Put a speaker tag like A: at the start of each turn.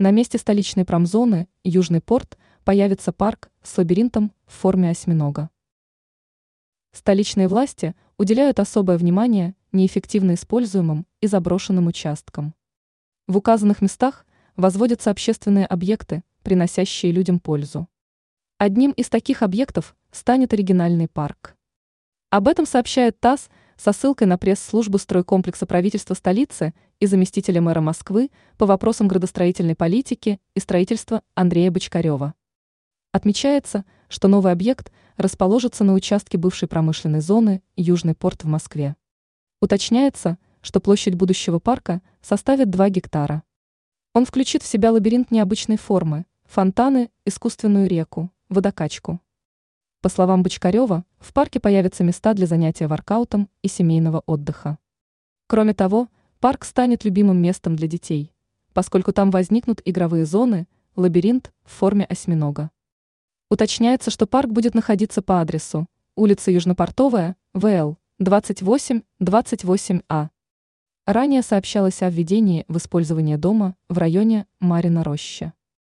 A: На месте столичной промзоны Южный порт появится парк с лабиринтом в форме осьминога. Столичные власти уделяют особое внимание неэффективно используемым и заброшенным участкам. В указанных местах возводятся общественные объекты, приносящие людям пользу. Одним из таких объектов станет оригинальный парк. Об этом сообщает ТАСС со ссылкой на пресс-службу стройкомплекса правительства столицы и заместителя мэра Москвы по вопросам градостроительной политики и строительства Андрея Бочкарева. Отмечается, что новый объект расположится на участке бывшей промышленной зоны Южный порт в Москве. Уточняется, что площадь будущего парка составит 2 гектара. Он включит в себя лабиринт необычной формы, фонтаны, искусственную реку, водокачку. По словам Бочкарева, в парке появятся места для занятия воркаутом и семейного отдыха. Кроме того, парк станет любимым местом для детей, поскольку там возникнут игровые зоны, лабиринт в форме осьминога. Уточняется, что парк будет находиться по адресу улица Южнопортовая, ВЛ, 28, 28А. Ранее сообщалось о введении в использование дома в районе Марина Роща.